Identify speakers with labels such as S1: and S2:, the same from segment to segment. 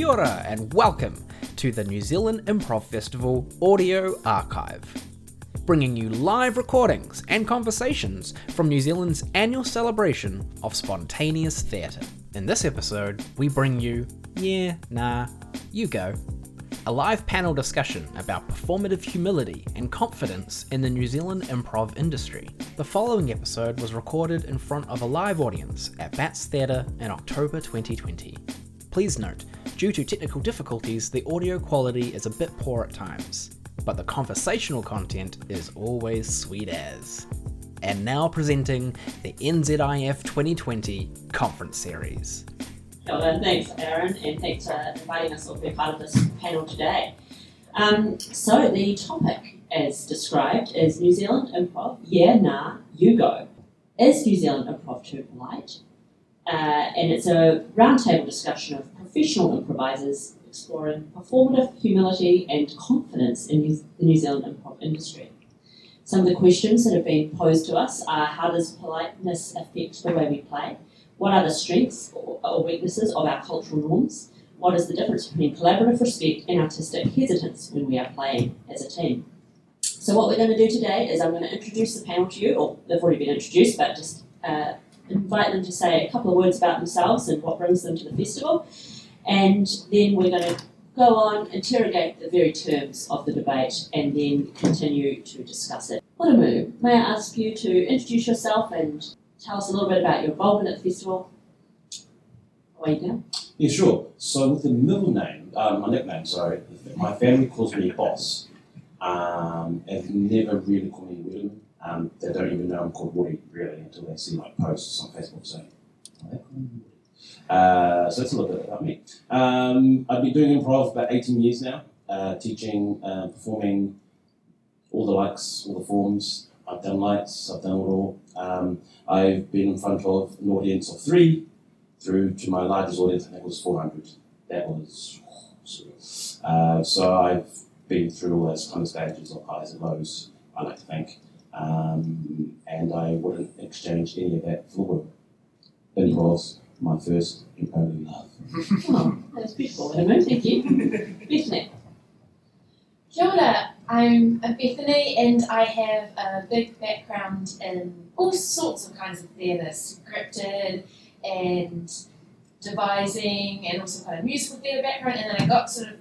S1: Kia ora and welcome to the New Zealand Improv Festival Audio Archive, bringing you live recordings and conversations from New Zealand's annual celebration of spontaneous theatre. In this episode, we bring you Yeah, Nah, You Go, a live panel discussion about performative humility and confidence in the New Zealand improv industry. The following episode was recorded in front of a live audience at Bats Theatre in October 2020. Please note, due to technical difficulties, the audio quality is a bit poor at times, but the conversational content is always sweet as. And now presenting the NZIF 2020 Conference Series.
S2: Ora, thanks Aaron, and thanks for inviting us all to be part of this panel today. Um, so the topic, as described, is New Zealand improv. Yeah, nah, you go. Is New Zealand improv too polite? Uh, and it's a roundtable discussion of professional improvisers exploring performative humility and confidence in the New Zealand improv industry. Some of the questions that have been posed to us are how does politeness affect the way we play? What are the strengths or weaknesses of our cultural norms? What is the difference between collaborative respect and artistic hesitance when we are playing as a team? So, what we're going to do today is I'm going to introduce the panel to you, or they've already been introduced, but just uh, invite them to say a couple of words about themselves and what brings them to the festival. And then we're going to go on, interrogate the very terms of the debate, and then continue to discuss it. Wiremu, may I ask you to introduce yourself and tell us a little bit about your involvement at the festival? Away you go.
S3: Yeah, sure. So with the middle name, uh, my nickname, sorry, my family calls me Boss. Um, and never really call me Widow. Um, they don't even know I'm called Woody, really, until they see my posts on Facebook saying, Uh, so that's a little bit about me. Um, I've been doing improv for about 18 years now, uh, teaching, uh, performing all the likes, all the forms. I've done lights, I've done it all. Um, I've been in front of an audience of three, through to my largest audience, I think was 400. That was uh, so I've been through all those kind of stages of highs and lows, I like to think, um, and I wouldn't exchange any of that for the world. My first only love.
S2: Oh, that's beautiful. Thank you. Bethany.
S4: Kia ora, I'm a Bethany and I have a big background in all sorts of kinds of theatre, scripted and devising and also kind of musical theatre background and then I got sort of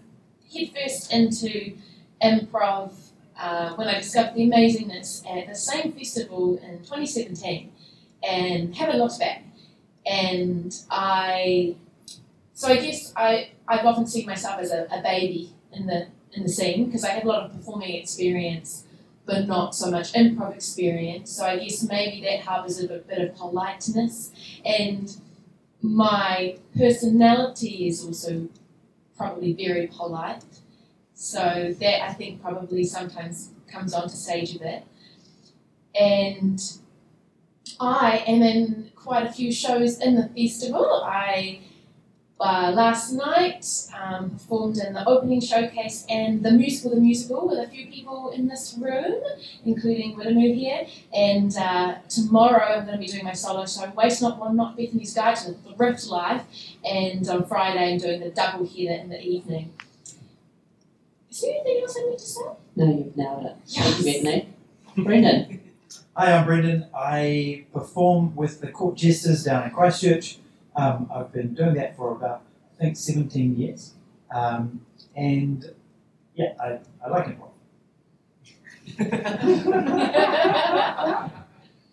S4: headfirst into improv uh, when I discovered the amazingness at the same festival in 2017 and haven't looked back. And I, so I guess I, I've often seen myself as a, a baby in the in the scene because I have a lot of performing experience, but not so much improv experience. So I guess maybe that harbors a bit, bit of politeness, and my personality is also probably very polite. So that I think probably sometimes comes onto stage a bit, and I am in quite a few shows in the festival. I uh, last night um, performed in the opening showcase and the musical, the musical, with a few people in this room, including Wiremu here. And uh, tomorrow I'm going to be doing my solo show, Waste Not Want Not Bethany's Guide to the Thrift Life. And on Friday I'm doing the double header in the evening. Is there anything else I need to say?
S2: No, you've nailed it. Thank you, Bethany. Brendan.
S5: Hi, I'm Brendan. I perform with the Court Jesters down in Christchurch. Um, I've been doing that for about, I think, 17 years. Um, and yeah, I, I like improv.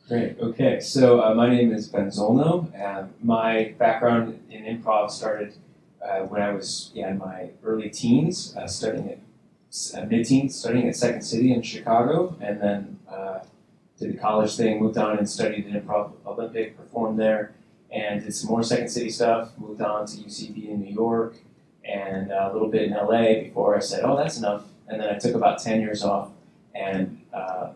S6: Great. Okay. So uh, my name is Ben Zolno. Um, my background in improv started uh, when I was yeah, in my early teens, uh, studying at uh, mid-teens, studying at Second City in Chicago, and then uh, did the college thing. Moved on and studied at Improv Olympic, performed there, and did some more Second City stuff. Moved on to UCB in New York, and uh, a little bit in LA before I said, "Oh, that's enough." And then I took about ten years off, and uh,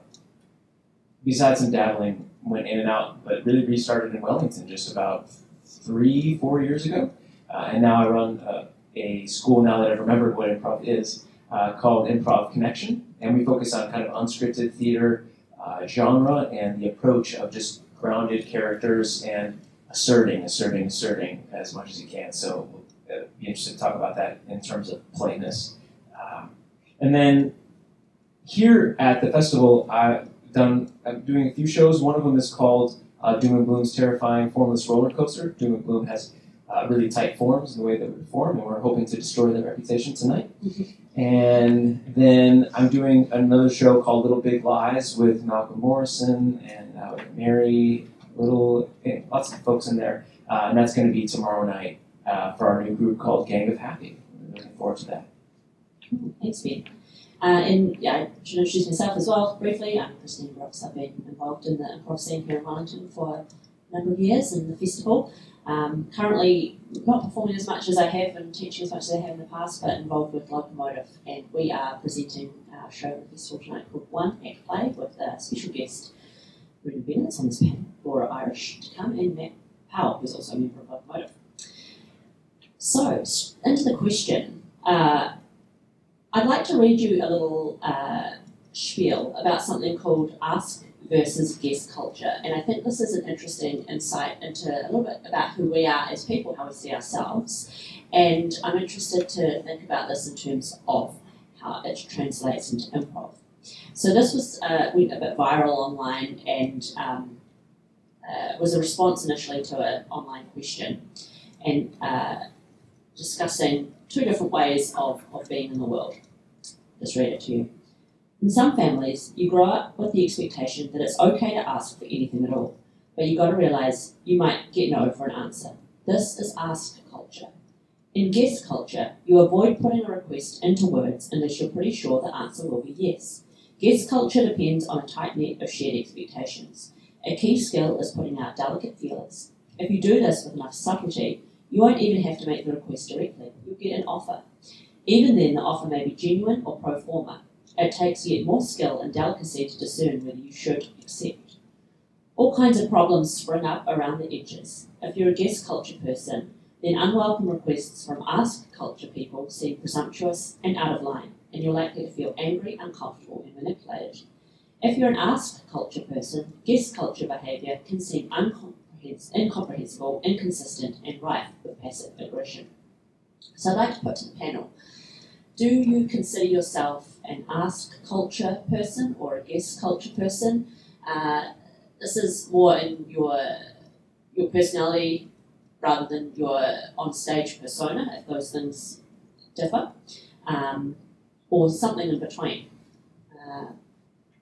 S6: besides some dabbling, went in and out, but really restarted in Wellington just about three, four years ago. Uh, and now I run uh, a school now that I've remembered what improv is uh, called Improv Connection. And we focus on kind of unscripted theater uh, genre and the approach of just grounded characters and asserting, asserting, asserting as much as you can. So uh, be interested to talk about that in terms of politeness. Um, and then here at the festival, I've done I'm doing a few shows. One of them is called uh, Doom and Bloom's Terrifying Formless Roller Coaster. Doom and Bloom has uh, really tight forms in the way that we perform, and we're hoping to destroy their reputation tonight. and then I'm doing another show called Little Big Lies with Malcolm Morrison and uh, Mary Little, eh, lots of folks in there, uh, and that's going to be tomorrow night uh, for our new group called Gang of Happy. Looking forward to that.
S2: Thanks, Ben. Uh, and yeah, I should introduce myself as well briefly. I'm Christine Brooks. I've been involved in the improv scene here in Wellington for number of years in the festival. Um, currently, not performing as much as I have and teaching as much as I have in the past, but involved with Locomotive. And we are presenting our show at the festival tonight called One Act Play with a special guest, Brendan Bennett's on this panel, Laura Irish to come, and Matt Powell, who's also a member of Locomotive. So, into the question. Uh, I'd like to read you a little uh, spiel about something called Ask versus guess culture. And I think this is an interesting insight into a little bit about who we are as people, how we see ourselves. And I'm interested to think about this in terms of how it translates into improv. So this was uh, went a bit viral online and um, uh, was a response initially to an online question and uh, discussing two different ways of, of being in the world. Just read it to you. In some families, you grow up with the expectation that it's okay to ask for anything at all, but you've got to realise you might get no for an answer. This is ask culture. In guess culture, you avoid putting a request into words unless you're pretty sure the answer will be yes. Guess culture depends on a tight net of shared expectations. A key skill is putting out delicate feelers. If you do this with enough subtlety, you won't even have to make the request directly. You'll get an offer. Even then, the offer may be genuine or pro forma. It takes yet more skill and delicacy to discern whether you should accept. All kinds of problems spring up around the edges. If you're a guess culture person, then unwelcome requests from ask culture people seem presumptuous and out of line, and you're likely to feel angry, uncomfortable, and manipulated. If you're an ask culture person, guess culture behaviour can seem incomprehensible, inconsistent, and rife with passive aggression. So I'd like to put to the panel do you consider yourself an ask culture person or a guess culture person? Uh, this is more in your your personality rather than your on stage persona, if those things differ, um, or something in between. Uh,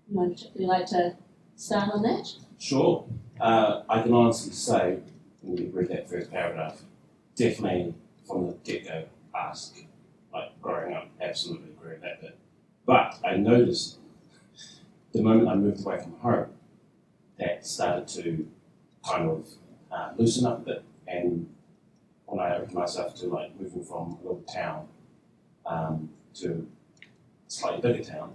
S2: you would particularly like to start on that?
S3: Sure. Uh, I can honestly say, when you read that first paragraph, definitely from the get go, ask. Like growing up, absolutely agree with that bit. But I noticed the moment I moved away from home, that started to kind of uh, loosen up a bit. And when I opened myself to like moving from a little town um, to a slightly bigger town,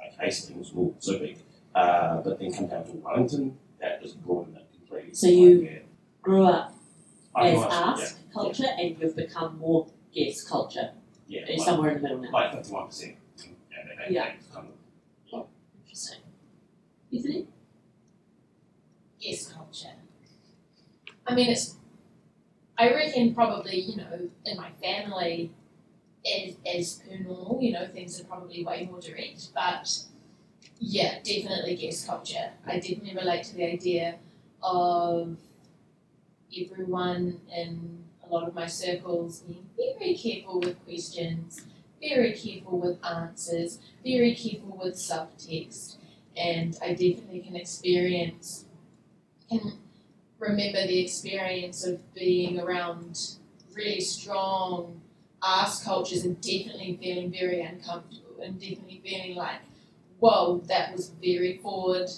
S3: like Hastings, well, so big, uh, but then come down to Wellington, that just broadened it completely.
S2: So you-
S3: yeah.
S2: Grew up
S3: I
S2: as
S3: was,
S2: ask culture and you've become more guess culture.
S3: yeah, like,
S2: somewhere in the middle now.
S3: like fifty-one percent. Yeah, that, that,
S2: Yeah.
S3: that's kind of
S2: Interesting. Anthony?
S4: Guess culture. I mean, it's. I reckon probably you know in my family, as as per normal, you know things are probably way more direct, but yeah, definitely guess culture. I definitely relate to the idea of everyone in a lot of my circles being very careful with questions, very careful with answers, very careful with subtext, and I definitely can experience can remember the experience of being around really strong ask cultures and definitely feeling very uncomfortable and definitely feeling like, whoa, that was very forward.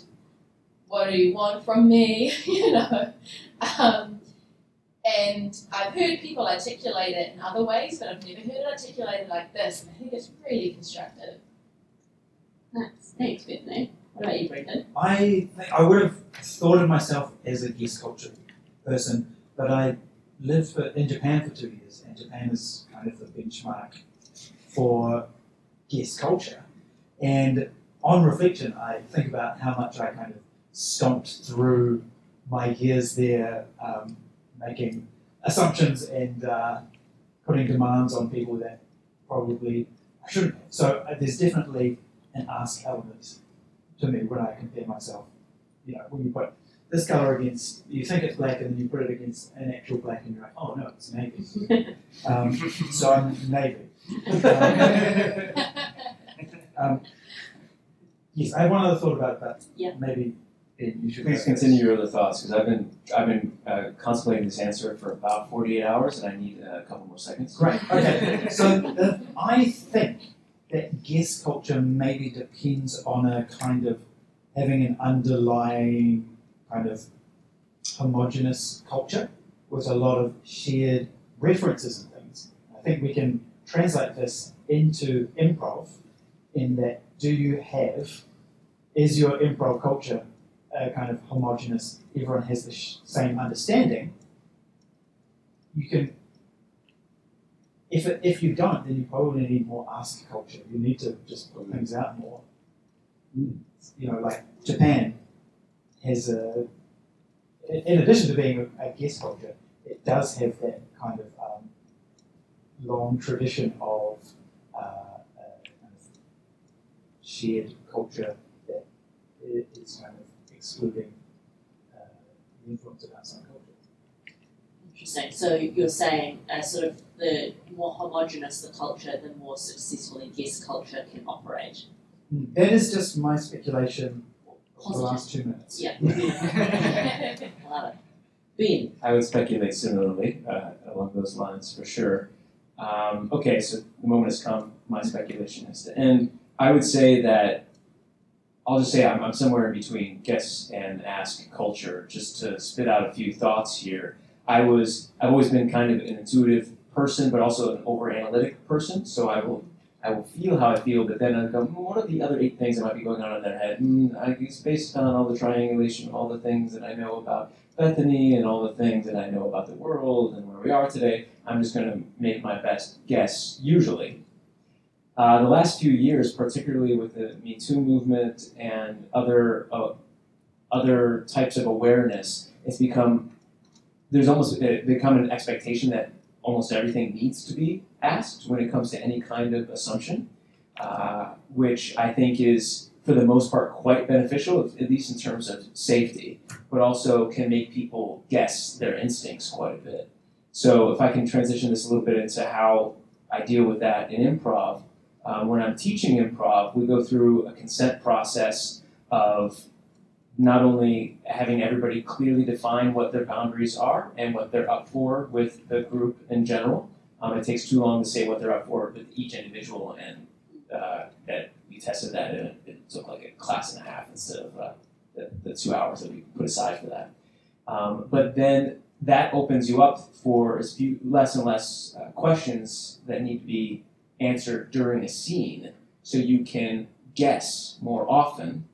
S4: What do you want from me? you know. Um, and I've heard people articulate it in other ways, but I've never heard it articulated like this. And I think it's really constructive.
S2: Nice. Thanks, Bethany. What about you, Brendan?
S5: I I would have thought of myself as a guess culture person, but I lived for, in Japan for two years, and Japan is kind of the benchmark for guess culture. And on reflection, I think about how much I kind of stomped through my years there, um, making assumptions and uh, putting demands on people that probably I shouldn't. have. So uh, there's definitely an ask element to me when I compare myself. You know, when you put this color against, you think it's black, and then you put it against an actual black, and you're like, oh no, it's navy. um, so I'm navy. Um, yes, I have one other thought about that.
S2: Yeah.
S5: maybe You should.
S6: Please continue your other thoughts because I've been I've been uh, contemplating this answer for about 48 hours and I need a couple more seconds.
S5: Great. Okay. So the, I think that guess culture maybe depends on a kind of having an underlying kind of homogenous culture with a lot of shared references and things. I think we can translate this into improv in that do you have is your improv culture a kind of homogenous everyone has the same understanding you can if, it, if you don't, then you probably need more ask culture. You need to just put things out more. You know, like Japan has a, in addition to being a, a guess culture, it does have that kind of um, long tradition of uh, uh, shared culture that is kind of excluding uh, the influence of outside culture.
S2: Interesting. So you're saying uh, sort of the more homogenous the culture, the more successfully guess culture can operate.
S5: Hmm. That is just my speculation for the last two minutes.
S2: Yeah. I love it. Ben,
S6: I would speculate similarly uh, along those lines for sure. Um, okay, so the moment has come. My speculation has to end. I would say that I'll just say I'm, I'm somewhere in between guess and ask culture. Just to spit out a few thoughts here. I was I've always been kind of an intuitive person, but also an over analytic person. So I will I will feel how I feel, but then I go, "Hmm, what are the other eight things that might be going on in their head? Mm, I guess based on all the triangulation, all the things that I know about Bethany and all the things that I know about the world and where we are today, I'm just going to make my best guess, usually. Uh, the last few years, particularly with the Me Too movement and other, uh, other types of awareness, it's become, there's almost become an expectation that almost everything needs to be asked when it comes to any kind of assumption, uh, which I think is, for the most part, quite beneficial, at least in terms of safety but also can make people guess their instincts quite a bit. So if I can transition this a little bit into how I deal with that in improv, um, when I'm teaching improv, we go through a consent process of not only having everybody clearly define what their boundaries are and what they're up for with the group in general. Um, it takes too long to say what they're up for with each individual, and uh, that we tested that, and it, took like a class and a half instead of uh, the, the two hours that we put aside for that. Um, but then that opens you up for less and less uh, questions that need to be answered during a scene, so you can guess more often.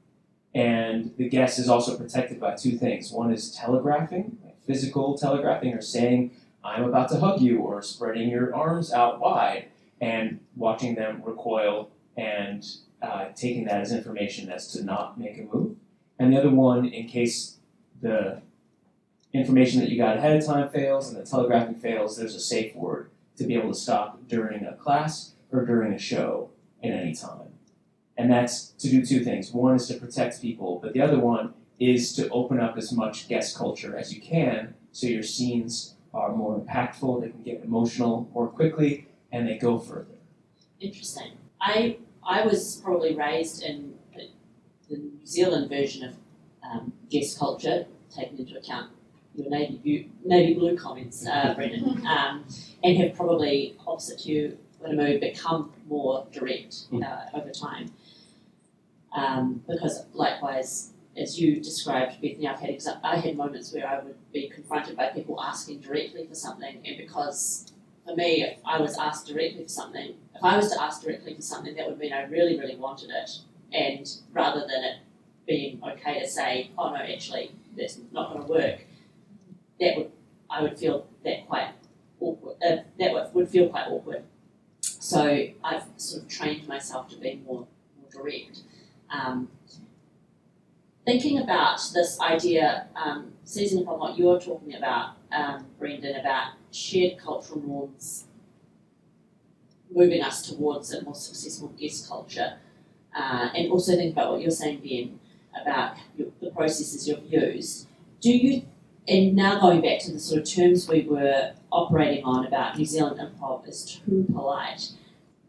S6: And the guess is also protected by two things. One is telegraphing, physical telegraphing, or saying, I'm about to hug you, or spreading your arms out wide, and watching them recoil and uh, taking that as information as to not make a move and the other one in case the information that you got ahead of time fails and the telegraphing fails, there's a safe word to be able to stop during a class or during a show at any time. And that's to do two things. One is to protect people, but the other one is to open up as much guess culture as you can so your scenes are more impactful, they can get emotional more quickly, and they go further.
S2: interesting. I I was probably raised in the, the New Zealand version of um, guess culture, taking into account your navy blue, navy blue comments, uh, Brendan, um, and have probably opposite to you, Wiremu, become more direct uh, over time. Um, because likewise, as you described, Bethany, I've had I had moments where I would be confronted by people asking directly for something, and because for me, if I was asked directly for something, if I was to ask directly for something, that would mean I really, really wanted it, and rather than it being okay to say, oh no, actually, that's not going to work, that would I would feel that quite awkward. Uh, that would, would feel quite awkward. So I've sort of trained myself to be more, more direct. Um, thinking about this idea, um, seizing upon what you're talking about, um, Brendan, about shared cultural norms moving us towards a more successful guess culture. Uh, and also think about what you're saying, Ben, about your, the processes you've used. Do you, and now going back to the sort of terms we were operating on about New Zealand improv is too polite,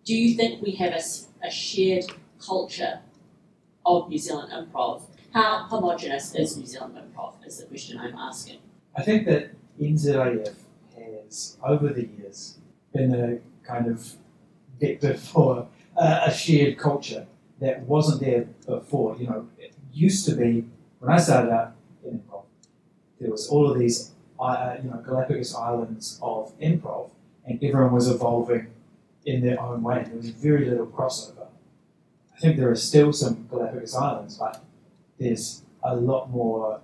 S2: do you think we have a shared culture of New Zealand improv? How homogenous is New Zealand improv, is the question I'm asking.
S5: I think that NZIF has, over the years, been a kind of vector for uh, a shared culture that wasn't there before. You know, it used to be, when I started out in improv, there was all of these, uh, you know, Galapagos Islands of improv, and everyone was evolving in their own way. There was very little crossover. I think there are still some Galapagos Islands, but there's a lot more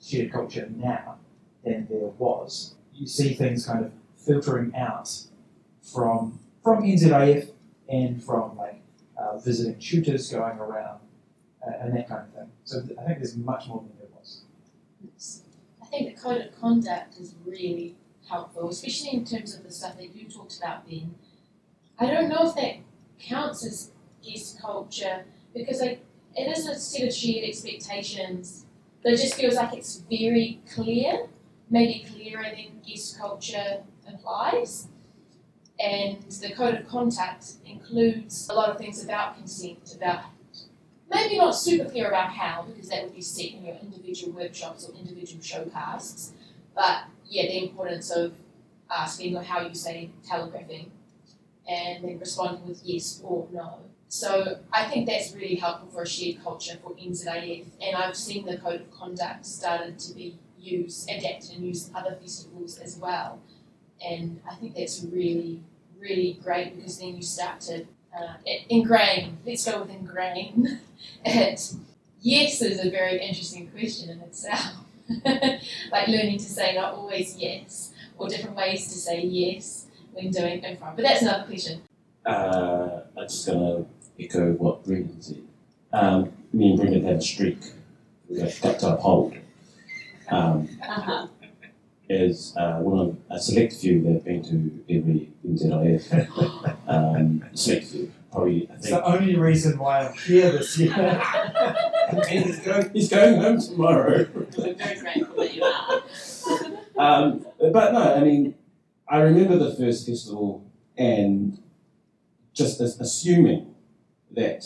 S5: shared culture now than there was. You see things kind of filtering out from from NZIF and from like uh, visiting tutors going around uh, and that kind of thing. So I think there's much more than
S4: think the code of conduct is really helpful, especially in terms of the stuff that you talked about, Ben. I don't know if that counts as guess culture because like it is a set of shared expectations, but it just feels like it's very clear, maybe clearer than guess culture implies. And the code of conduct includes a lot of things about consent, about maybe not super clear about how, because that would be set in your individual workshops or individual showcasts. But yeah, the importance of asking or how you say telegraphing and then responding with yes or no. So I think that's really helpful for a shared culture for NZIF and I've seen the code of conduct started to be used, adapted and used in other festivals as well. And I think that's really, really great because then you start to uh, ingrain, let's go with ingrain it. Yes is a very interesting question in itself. like learning to say not always yes, or different ways to say yes when doing improv. But that's another question.
S3: Uh, I'm just going to echo what Brendan said. Um, me and Brendan have a streak. We got to uphold. Um,
S2: Uh-huh.
S3: Is uh, one of a select few that have been to every NZIF. um, select few. Probably, I
S5: It's
S3: think.
S5: the only reason why I'm here this year.
S3: he's going, he's going home tomorrow.
S2: We're very grateful that you are.
S3: Um, but no, I mean, I remember the first festival and just as assuming that,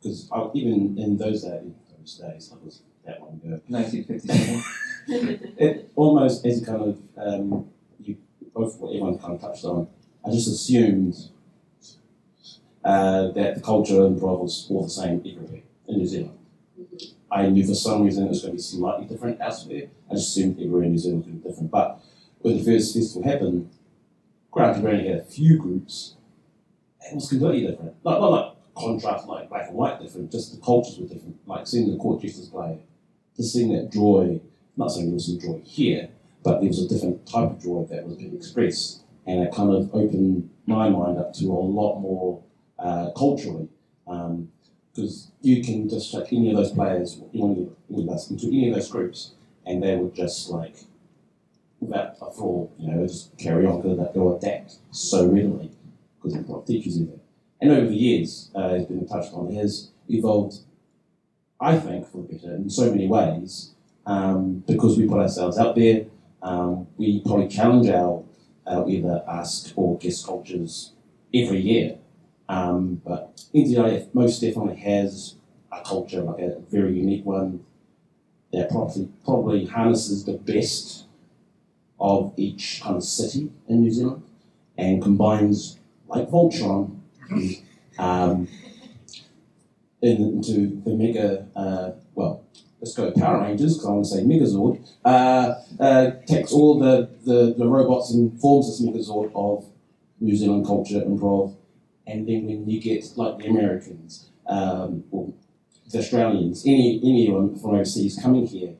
S3: because even in those days, those days, I was that long ago,
S6: 1957.
S3: it almost is kind of, um, you, both what everyone kind of touched on, I just assumed uh, that the culture and improv was all the same everywhere in New Zealand. I knew for some reason it was going to be slightly different elsewhere. I just assumed everywhere in New Zealand was going to be different. But when the first festival happened, granted we only had a few groups, it was completely different. Not, not like contrast like black and white different, just the cultures were different. Like seeing the court jesters play, just seeing that joy, not saying there was some joy here, but there was a different type of joy that was being expressed. And it kind of opened my mind up to a lot more uh, culturally. Because you can just chuck any of those players, any of us, into any of those groups, and they would just like, without a flaw, you know, just carry on because they'll adapt so readily because they've got teachers in there. And over the years, uh, as been touched on, has evolved, I think, for the better in so many ways um, because we put ourselves out there. Um, we probably challenge our, our either ask or guess cultures every year. Um, but NZIF most definitely has a culture, like a very unique one, that probably, probably harnesses the best of each kind of city in New Zealand and combines, like Voltron, um, into the mega, uh, let's go Power Rangers, because I want to say Megazord, uh, uh, takes all the, the, the robots and forms this Megazord of New Zealand culture, improv, and then when you get like the Americans, um, or the Australians, any anyone from overseas coming here,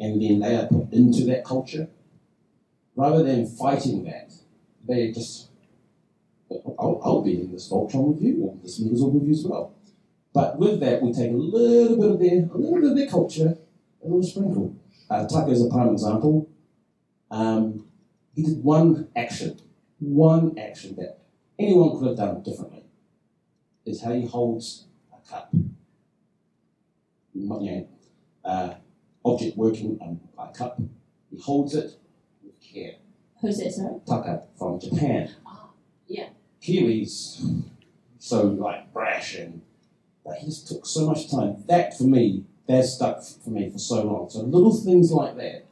S3: and then they are put into that culture, rather than fighting that, they just, I'll, I'll be in this Voltron with you, or this Megazord with you as well. But with that, we take a little bit of their, a little bit of their culture, a little sprinkle. Uh, Taka is a prime example. Um, he did one action, one action that anyone could have done differently is how he holds a cup. You uh, object working on a cup. He holds it with care.
S2: Who's that, sorry?
S3: Taka from Japan.
S2: Ah, yeah.
S3: Kiwis, so like brash and, but he just took so much time. That for me, that stuck for me for so long. So little things like that,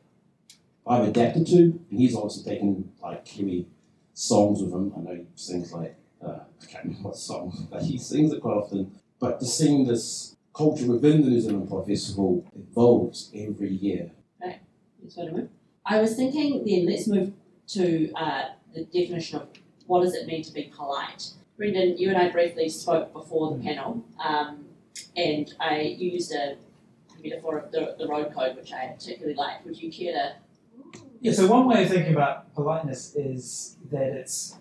S3: I've adapted to, and he's obviously taken like Kiwi songs with him. I know he sings like uh, I can't remember what song, but he sings it quite often. But to seeing this culture within the New Zealand Improv Festival evolves every year.
S2: That's what I. I was thinking then let's move to uh, the definition of what does it mean to be polite. Brendan, you and I briefly spoke before the panel, um, and I used a metaphor of the, the road code, which I particularly liked. Would you care to?
S5: Yeah, so one way of thinking about politeness is that it's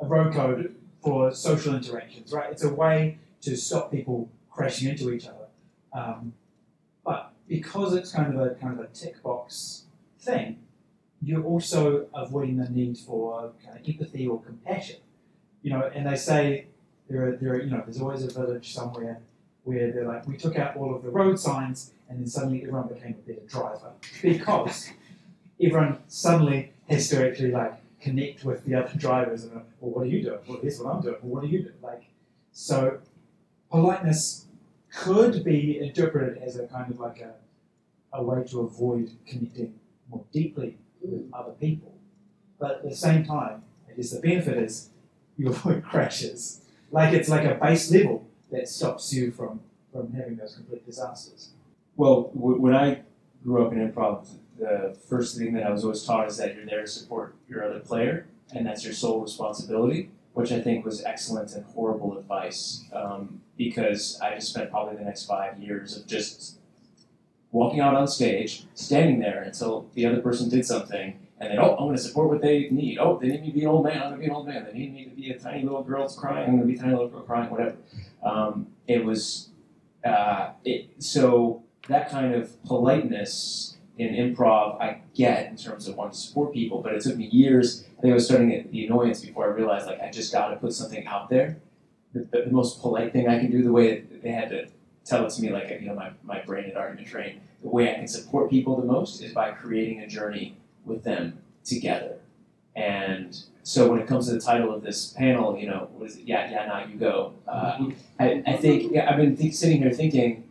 S5: a road code for social interactions, right? It's a way to stop people crashing into each other. Um, but because it's kind of a kind of a tick box thing, you're also avoiding the need for kind of empathy or compassion. You know, and they say there are there are you know there's always a village somewhere where they're like we took out all of the road signs and then suddenly everyone became a better driver because everyone suddenly has to actually like connect with the other drivers and well what are you doing? Well here's what I'm doing. Well what are you doing? Like so politeness could be interpreted as a kind of like a, a way to avoid connecting more deeply with mm. other people. But at the same time, I guess the benefit is you avoid crashes. Like it's like a base level that stops you from, from having those complete disasters.
S6: Well, w- when I grew up in improv, the first thing that I was always taught is that you're there to support your other player, and that's your sole responsibility, which I think was excellent and horrible advice um, because I just spent probably the next five years of just walking out on stage, standing there until the other person did something, and then, oh, I'm going to support what they need. Oh, they need me to be an old man. I'm going to be an old man. They need me to be a tiny little girl that's crying. I'm going to be a tiny little girl crying, whatever. Um, it was, uh, it, so that kind of politeness in improv I get in terms of wanting to support people, but it took me years. I think I was starting at the annoyance before I realized like I just got to put something out there. The, the, the most polite thing I can do, the way that they had to tell it to me, like you know my, my brain had already been trained. The way I can support people the most is by creating a journey with them together. And so when it comes to the title of this panel, you know, what is it? Yeah, yeah, now you go. Uh, I, I think yeah, I've been th- sitting here thinking.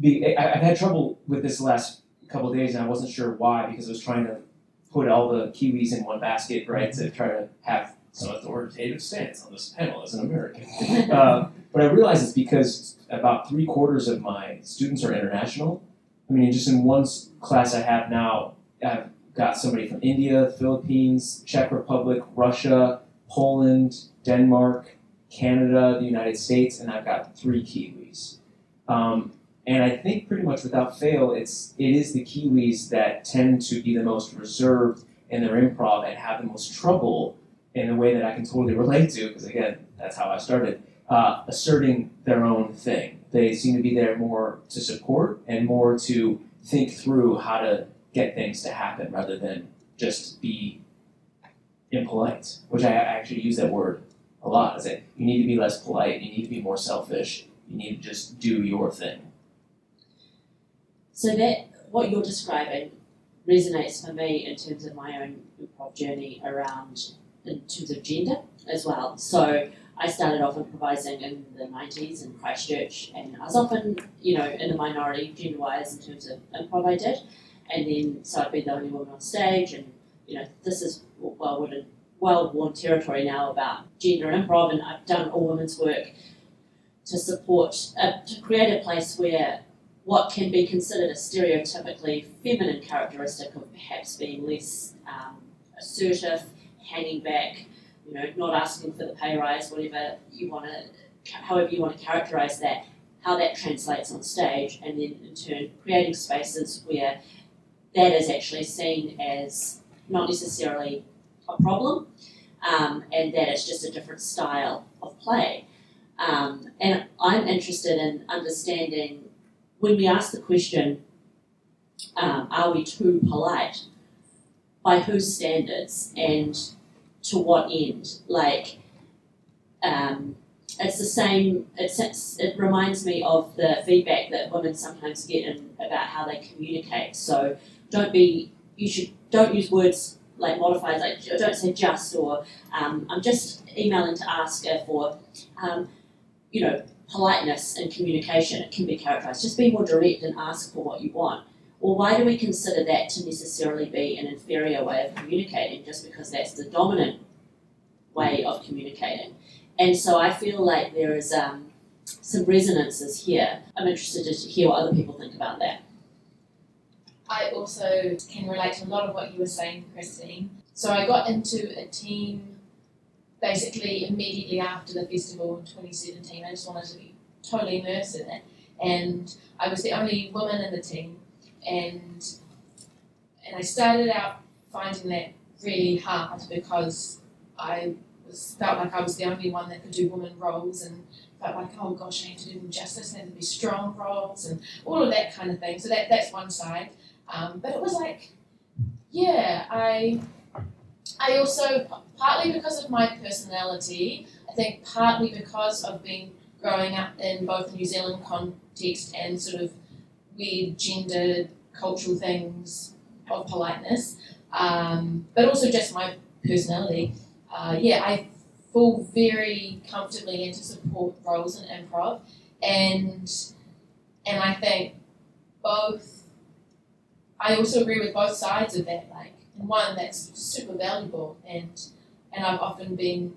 S6: Be, I, I've had trouble with this last couple days, and I wasn't sure why because I was trying to put all the Kiwis in one basket, right, to try to have some authoritative stance on this panel as an American. uh, but I realize it's because about three quarters of my students are international. I mean, just in one class I have now, I've got somebody from India, Philippines, Czech Republic, Russia, Poland, Denmark, Canada, the United States, and I've got three Kiwis. Um, and I think pretty much without fail, it's it is the Kiwis that tend to be the most reserved in their improv and have the most trouble in a way that I can totally relate to, because again, that's how I started, uh, asserting their own thing. They seem to be there more to support and more to think through how to get things to happen rather than just be impolite, which I I actually use that word a lot. Is that you need to be less polite, you need to be more selfish, you need to just do your thing.
S2: So that what you're describing resonates for me in terms of my own improv journey around in terms of gender as well. So I started off improvising in the 90s in Christchurch, and I was often, you know, in the minority gender wise in terms of improv I did. And then, so I'd be the only woman on stage, and, you know, this is well worn, well worn territory now about gender and improv, and I've done all women's work to support, uh, to create a place where what can be considered a stereotypically feminine characteristic of perhaps being less um, assertive, hanging back, you know, not asking for the pay rise, whatever you want to, however you want to characterize that, how that translates on stage, and then in turn creating spaces where that is actually seen as not necessarily a problem, um, and that it's just a different style of play. Um, and I'm interested in understanding when we ask the question, um, are we too polite? By whose standards and to what end? Like, um, it's the same. It's, it's, it reminds me of the feedback that women sometimes get in about how they communicate. So don't be. You should don't use words like modified. Like don't say just or um, I'm just emailing to ask for, um, you know, politeness and communication. It can be characterized. Just be more direct and ask for what you want. Or why do we consider that to necessarily be an inferior way of communicating just because that's the dominant way of communicating? And so I feel like there is um, some resonances here. I'm interested to hear what other people think about that.
S4: I also can relate to a lot of what you were saying, Christine. So I got into a team basically immediately after the festival in 2017. I just wanted to be totally immersed in it. And I was the only woman in the team. And, and I started out finding that really hard because I was, felt like I was the only one that could do woman roles and felt like, oh gosh, I need to do them justice, I need to be strong roles and all of that kind of thing. So that, that's one side. Um, but it was like, yeah, I, I also, partly because of my personality, I think partly because of being growing up in both the New Zealand context and sort of weird gendered cultural things of politeness, um, but also just my personality. Uh, yeah, I fall very comfortably into support roles in improv, and and I think both. I also agree with both sides of that. Like, and one that's super valuable, and and I've often been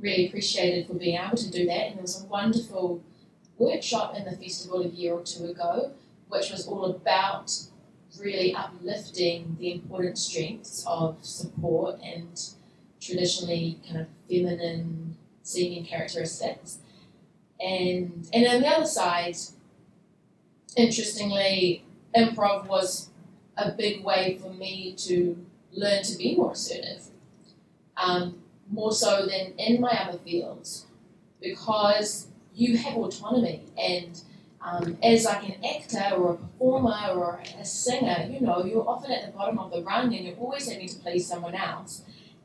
S4: really appreciated for being able to do that. And there was a wonderful workshop in the festival a year or two ago, which was all about really uplifting the important strengths of support and traditionally kind of feminine seeming characteristics. And and on the other side, interestingly, improv was a big way for me to learn to be more assertive. Um, more so than in my other fields, because you have autonomy and um, as like an actor or a performer or a singer, you know, you're often at the bottom of the rung and you're always having to please someone else.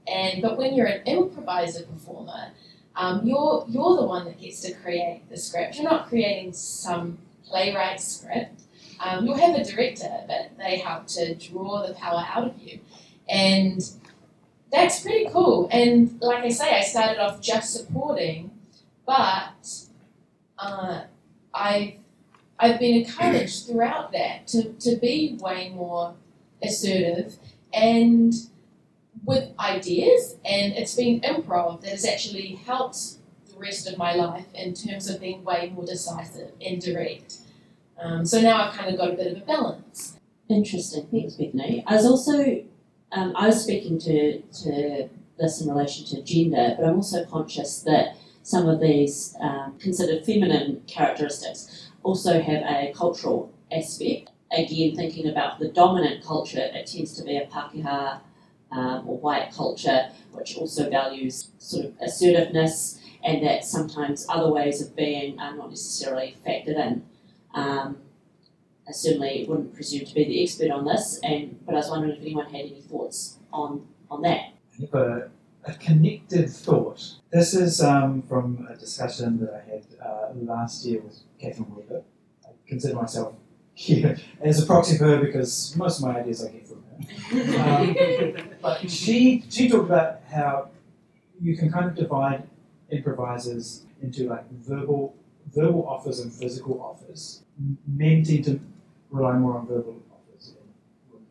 S4: And but when you're an improviser performer, um, you're you're the one that gets to create the script. You're not creating some playwright script. Um, you'll have a director, but they help to draw the power out of you, and that's pretty cool. And like I say, I started off just supporting, but uh, I I've been encouraged throughout that to, to be way more assertive and with ideas, and it's been improv that has actually helped the rest of my life in terms of being way more decisive and direct. Um, so now I've kind of got a bit of a balance.
S2: Interesting. Thanks, Bethany. I was also, um, I was speaking to, to this in relation to gender, but I'm also conscious that some of these um, considered feminine characteristics also have a cultural aspect. Again, thinking about the dominant culture, it tends to be a Pākehā um, or white culture, which also values sort of assertiveness, and that sometimes other ways of being are not necessarily factored in. Um, I certainly wouldn't presume to be the expert on this, and but I was wondering if anyone had any thoughts on on that.
S5: A, a connected thought. This is um, from a discussion that I had uh, last year with Catherine Weber. I consider myself here as a proxy for her because most of my ideas I get from her. Um, but she she talked about how you can kind of divide improvisers into like verbal verbal offers and physical offers. Men tend to rely more on verbal offers than women.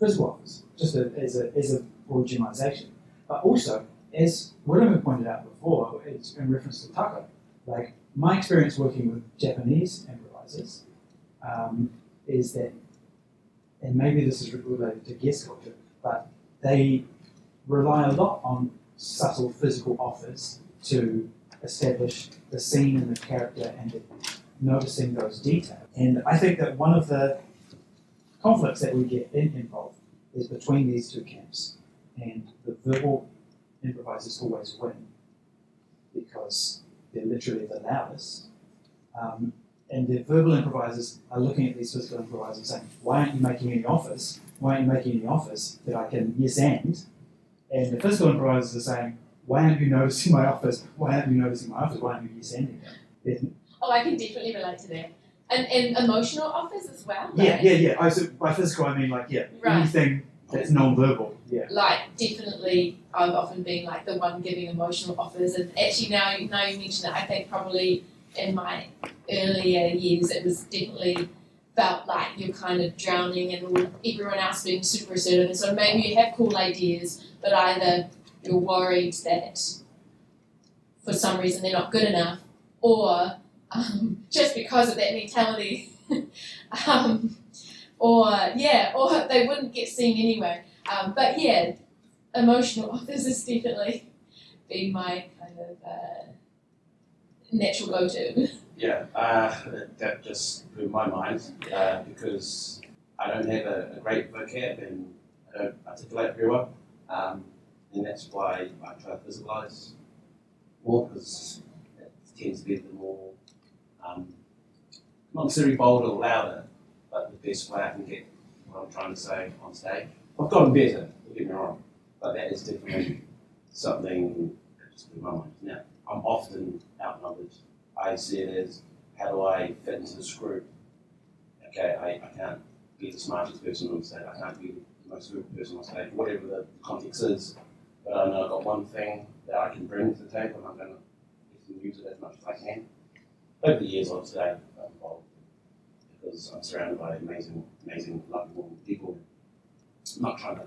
S5: Physical offers, just a, as a as a broad generalization. But also, as William pointed out before, it's in reference to Taka, like my experience working with Japanese improvisers um, is that, and maybe this is related to guess culture, but they rely a lot on subtle physical offers to establish the scene and the character and noticing those details. And I think that one of the conflicts that we get in improv is between these two camps. And the verbal improvisers always win because they're literally the loudest. Um, and the verbal improvisers are looking at these physical improvisers and saying, why aren't you making any offers? Why aren't you making any offers that I can yes and? And the physical improvisers are saying, why aren't you noticing my offers? Why aren't you noticing my offers? Why aren't you sending it?
S4: Oh, I can definitely relate to that. And, and emotional offers as well.
S5: Yeah, yeah, yeah. I so by physical I mean like yeah,
S4: Right.
S5: anything that's non-verbal. Yeah.
S4: like definitely I've often been like the one giving emotional offers and actually now now you mention it I think probably in my earlier years it was definitely felt like you're kind of drowning and everyone else being super assertive and so maybe you have cool ideas but either you're worried that for some reason they're not good enough or um, just because of that mentality um, or yeah or they wouldn't get seen anyway um, but yeah, emotional offers has definitely been my kind of uh, natural go-to.
S3: Yeah, uh, that, that just blew my mind uh, because I don't have a, a great vocab and I don't articulate very well. Um, and that's why I try to visualize more because it tends to be the more, um, not necessarily bolder or louder, but the best way I can get what I'm trying to say on stage. I've gotten better, don't get me wrong, but that is definitely something that just blew my mind. Now, I'm often outnumbered. I see it as how do I fit into this group? Okay, I, I can't be the smartest person on stage, I can't be the most good person on stage, whatever the context is. But I know I've got one thing that I can bring to the table and I'm going to use it as much as I can. Over the years, I've stayed involved because I'm surrounded by amazing, amazing, lovable people. I'm not trying to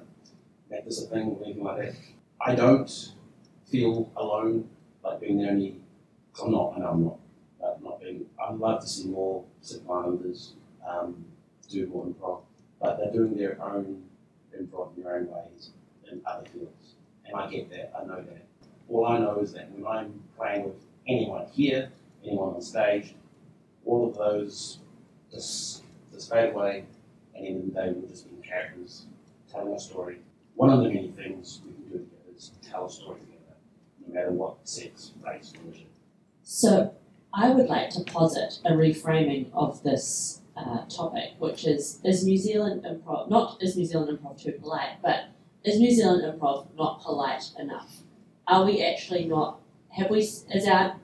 S3: make this a thing or anything like that. I don't feel alone, like being the only. I'm not, know I'm not. Not being. I'd love to see more Pacific Islanders um, do more improv, but they're doing their own improv in their own ways in other fields, and I get that. I know that. All I know is that when I'm playing with anyone here, anyone on stage, all of those just just fade away, and in the day we're just being characters telling a story. One of the many things we can do together is tell a story together, no matter what sex, race, religion.
S2: So, I would like to posit a reframing of this uh, topic, which is is New Zealand improv not is New Zealand improv too polite, but is New Zealand improv not polite enough? Are we actually not? Have we? Is our?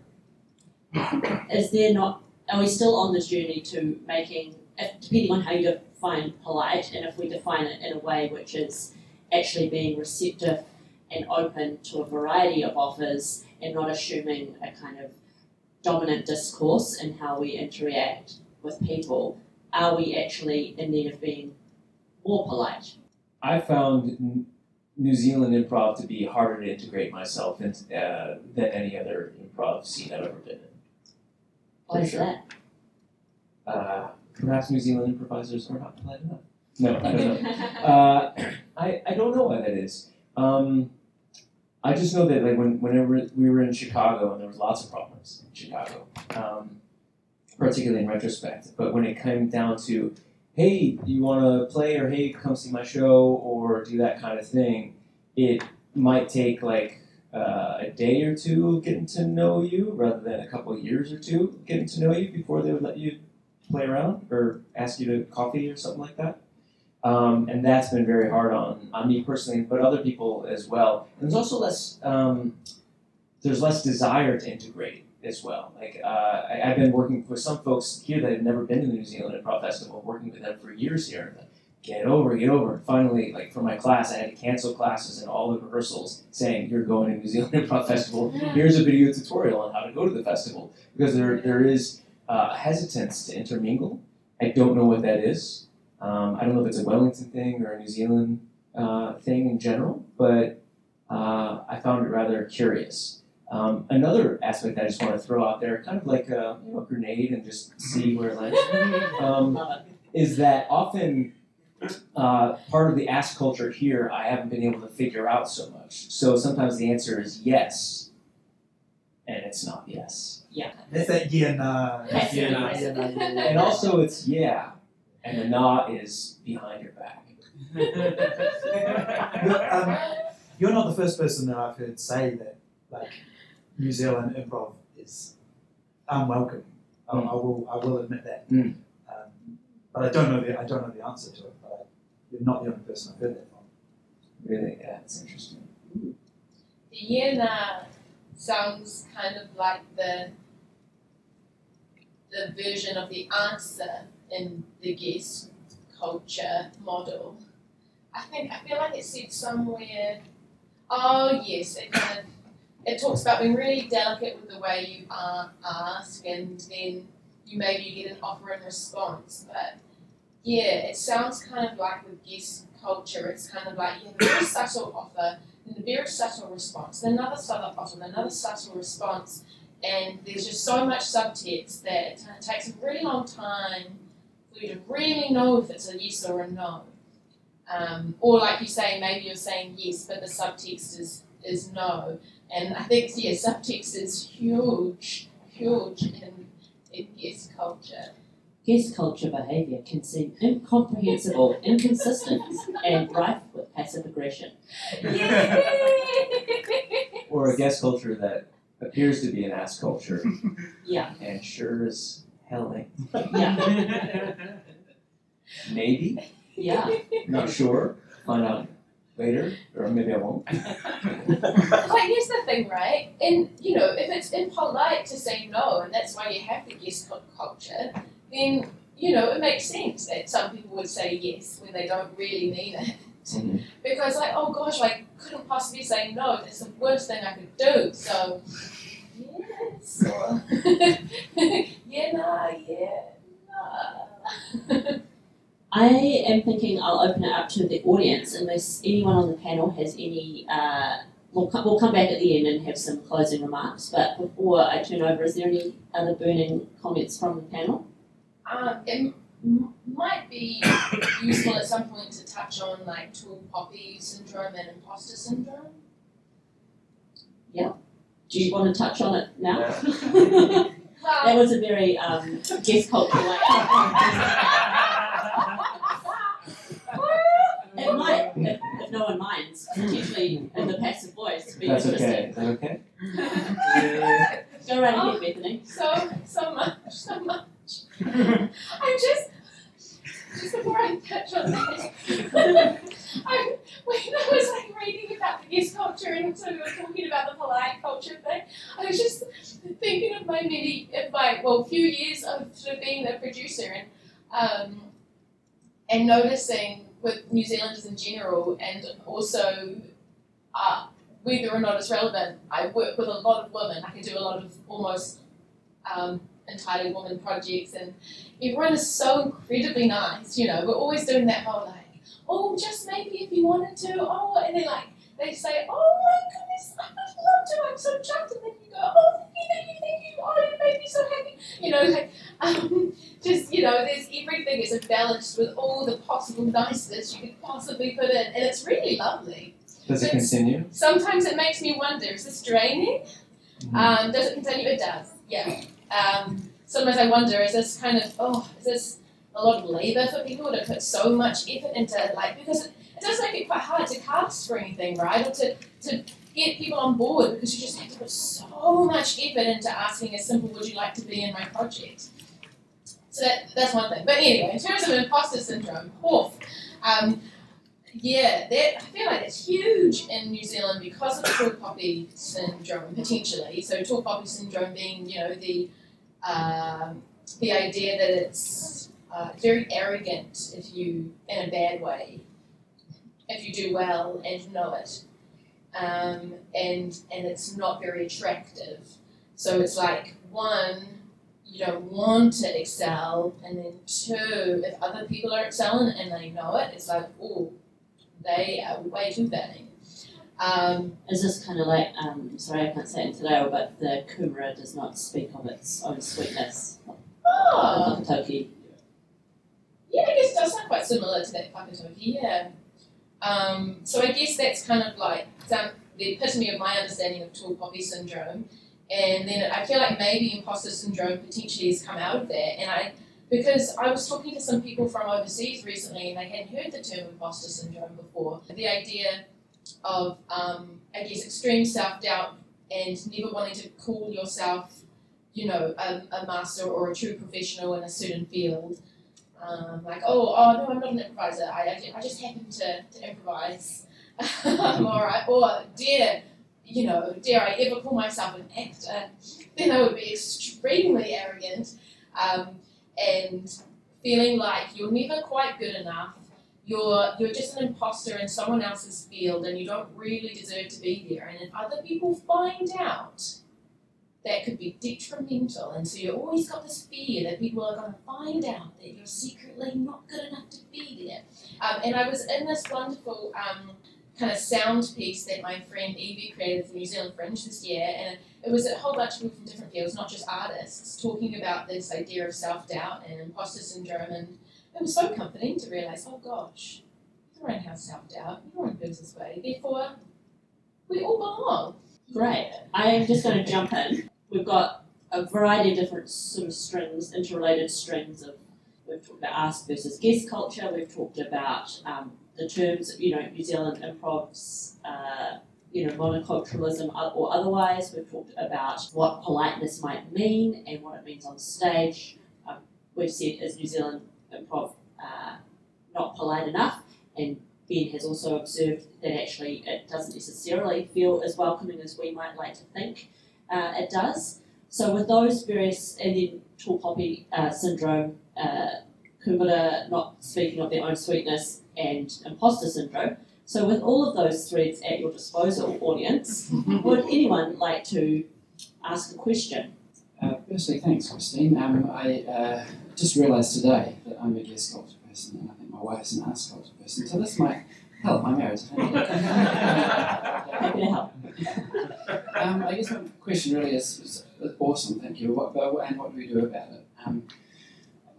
S2: Is there not? Are we still on this journey to making? Depending on how you define polite, and if we define it in a way which is actually being receptive and open to a variety of offers, and not assuming a kind of dominant discourse in how we interact with people, are we actually in need of being more polite?
S6: I found New Zealand improv to be harder to integrate myself into uh, than any other improv scene I've ever been in.
S2: Why is
S6: sure.
S2: that?
S6: Uh, perhaps New Zealand improvisers are not polite enough. No, I don't know. Uh, I, I don't know why that is. Um, I just know that like when whenever we were in Chicago and there was lots of problems in Chicago, um, particularly in retrospect. But when it came down to, hey, you want to play or hey, come see my show or do that kind of thing, it might take like uh, a day or two of getting to know you rather than a couple of years or two getting to know you before they would let you play around or ask you to coffee or something like that. Um, and that's been very hard on, on me personally, but other people as well. And there's also less um, there's less desire to integrate as well. Like uh, I, I've been working with some folks here that have never been to the New Zealand Improv Festival, working with them for years here. Like, get over, get over. And finally, like for my class, I had to cancel classes and all the rehearsals, saying you're going to New Zealand Improv Festival. Here's a video tutorial on how to go to the festival because there there is uh, hesitance to intermingle. I don't know what that is. Um, I don't know if it's a Wellington thing or a New Zealand uh, thing in general, but uh, I found it rather curious. Um, another aspect I just want to throw out there, kind of like a, you know, a grenade and just see where it lands, um,
S2: Love it.
S6: is that often uh, part of the ask culture here I haven't been able to figure out so much. So sometimes the answer is yes, and it's not yes.
S5: Yeah nah.
S2: Yes,
S5: yeah, nah,
S2: yes.
S5: yeah, nah, yeah, nah.
S6: And also it's yeah, and the nah is behind your back.
S5: You're, um, you're not the first person that I've heard say that, like, New Zealand improv is unwelcoming. I, I will, I will admit that.
S6: Mm.
S5: Um, but I don't know the, I don't know the answer to it. But I, you're not the only person I've heard that from.
S6: Really, yeah, it's interesting.
S4: The Yena sounds kind of like the the version of the answer in the guess culture model. I think I feel like it said somewhere. Oh yes, it kind of it talks about being really delicate with the way you uh, ask, and then you maybe get an offer and response. But yeah, it sounds kind of like with guess culture. It's kind of like you have a very subtle offer, and a very subtle response, and another subtle offer, and another subtle response, and there's just so much subtext that it takes a really long time for you to really know if it's a yes or a no. Um, or like you say, maybe you're saying yes, but the subtext is is no. And I think yeah, subtext is huge, huge in in guess culture.
S2: Guess culture behaviour can seem incomprehensible, inconsistent, and rife with passive aggression.
S6: Or a guess culture that appears to be an ask culture
S2: Yeah,
S6: and sure as hell ain't.
S2: yeah,
S6: Maybe,
S2: yeah.
S6: not sure. Find out later, or maybe I won't.
S4: like here's the thing, right? And you know, if it's impolite to say no, and that's why you have the guess cul- culture, then you know it makes sense that some people would say yes when they don't really mean it.
S6: Mhm.
S4: Because like, oh gosh, I couldn't possibly say no. That's the worst thing I could do. So yes, or yeah, nah, yeah, nah.
S2: I am thinking I'll open it up to the audience unless anyone on the panel has any. Uh, we'll, come, we'll come back at the end and have some closing remarks. But before I turn over, is there any other burning comments from the panel?
S4: Um, it m- might be useful at some point to touch on like tall poppy syndrome and imposter syndrome. Yeah.
S2: Do you want to touch on it now?
S6: Yeah.
S2: that was a very um, guess culture like. It might, if, if no one minds, potentially in the passive voice. To be
S6: That's
S2: interesting.
S6: okay. Is that okay?
S2: Go right ahead, Bethany.
S4: so so much, so much. I'm just just before I touch on that. I when I was like reading about the guess culture and so we were talking about the polite culture thing, I was just thinking of my many of my well few years of sort of being the producer and um and noticing with New Zealanders in general and also uh, whether or not it's relevant, I work with a lot of women. I can do a lot of almost um, entitled woman projects, and everyone is so incredibly nice. You know, we're always doing that whole like, oh, just maybe if you wanted to, oh, and then like they say, oh my goodness, I would love to. I'm so chuffed, and then you go, oh, you, thank you, thank you. Oh, you made me so happy. You know, like um, just you know, there's everything is embellished with all the possible niceness you could possibly put in, and it's really lovely.
S6: Does it continue?
S4: Sometimes it makes me wonder: is this draining?
S6: Mhm.
S4: Um, does it continue? It does. Yeah. Um, sometimes I wonder: is this kind of oh, is this a lot of labour for people to put so much effort into like because it, it does make it quite hard to cast for anything, right? Or to to get people on board because you just have to put so much effort into asking a simple "Would you like to be in my project?" So that, that's one thing. But anyway, in terms of imposter syndrome, oof, um, yeah, that I feel like it's huge in New Zealand because of tall poppy syndrome potentially. So tall poppy syndrome being, you know, the um, the idea that it's uh, very arrogant if you in a bad way, if you do well and know it, um, and and it's not very attractive. So it's like one, you don't want to excel, and then two, if other people are excelling and they know it, it's like, oh, they are way too vain. Um,
S2: Is this kind of like, um, sorry I can't say it in today, but the kumara does not speak of its own sweetness.
S4: oh,
S2: The
S4: yeah, I guess it does sound quite similar to that whakataukī, yeah. Um, so I guess that's kind of like some, the epitome of my understanding of tall poppy syndrome. And then I feel like maybe imposter syndrome potentially has come out of that. And I, because I was talking to some people from overseas recently and they hadn't heard the term imposter syndrome before. The idea of, um, I guess, extreme self doubt and never wanting to call yourself, you know, a, a master or a true professional in a certain field. Um, like, oh, oh no, I'm not an improviser. I, I, I just happen to, to improvise. All right. Or, dear, you know, dare I ever call myself an actor, then I would be extremely arrogant um, and feeling like you're never quite good enough. You're you're just an imposter in someone else's field, and you don't really deserve to be there. And if other people find out, that could be detrimental. And so you always got this fear that people are going to find out that you're secretly not good enough to be there. Um, and I was in this wonderful um, kind of sound piece that my friend Evie created for New Zealand Fringe this year, and it was a whole bunch of people from different fields, not just artists, talking about this idea of self doubt and imposter syndrome. And it was so comforting to realize, oh gosh, everyone has self doubt, everyone feels this way, therefore, we all belong.
S2: Great. I am just going to jump in. We've got a variety of different sort of strings, interrelated strings of. We've talked about ask versus guess culture. We've talked about um, the terms, you know, New Zealand improvs, uh, you know, monoculturalism or otherwise. We've talked about what politeness might mean and what it means on stage. Um, we've said is New Zealand improv uh, not polite enough, and Ben has also observed that actually it doesn't necessarily feel as welcoming as we might like to think uh, it does. So with those various, and then tall poppy uh, syndrome, uh, Kumara not speaking of their own sweetness, and imposter syndrome. So with all of those threads at your disposal, audience, would anyone like to ask a question?
S7: Uh, firstly, thanks, Christine. Um, I uh, just realised today that I'm a guess culture person, and I think my wife's an ask culture person. So this might help my marriage.
S2: Happy to help.
S7: um, I guess my question really is, is awesome, thank you. What, but, and what do we do about it? Um,